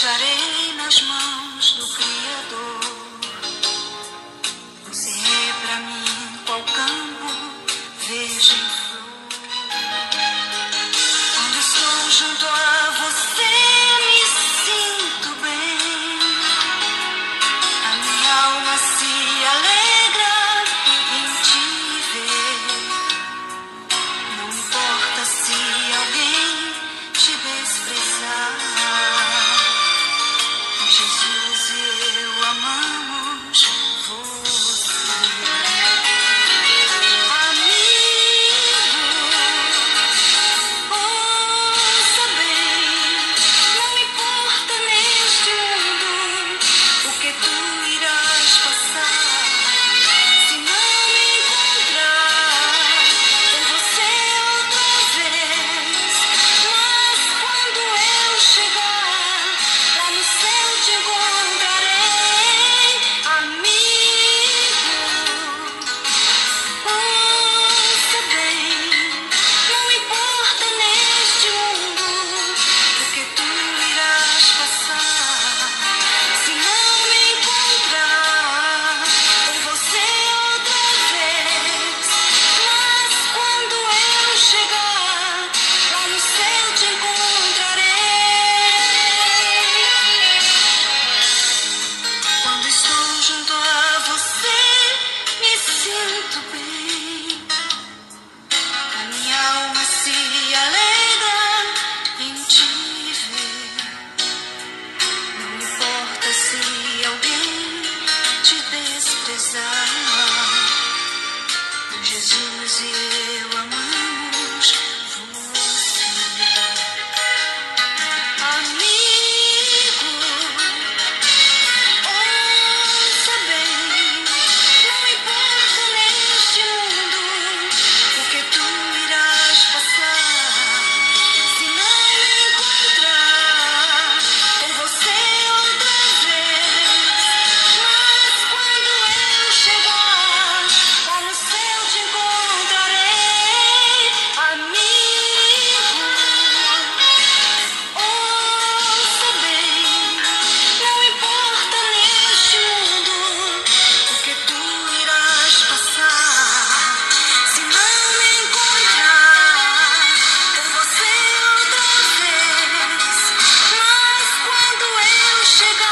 deixarei nas mãos do Criador. Você é pra mim qual campo vejo em flor. Quando estou junto a você, me sinto bem. A minha alma se alegra em te ver. Não importa se alguém te desprezar. see. Chicago.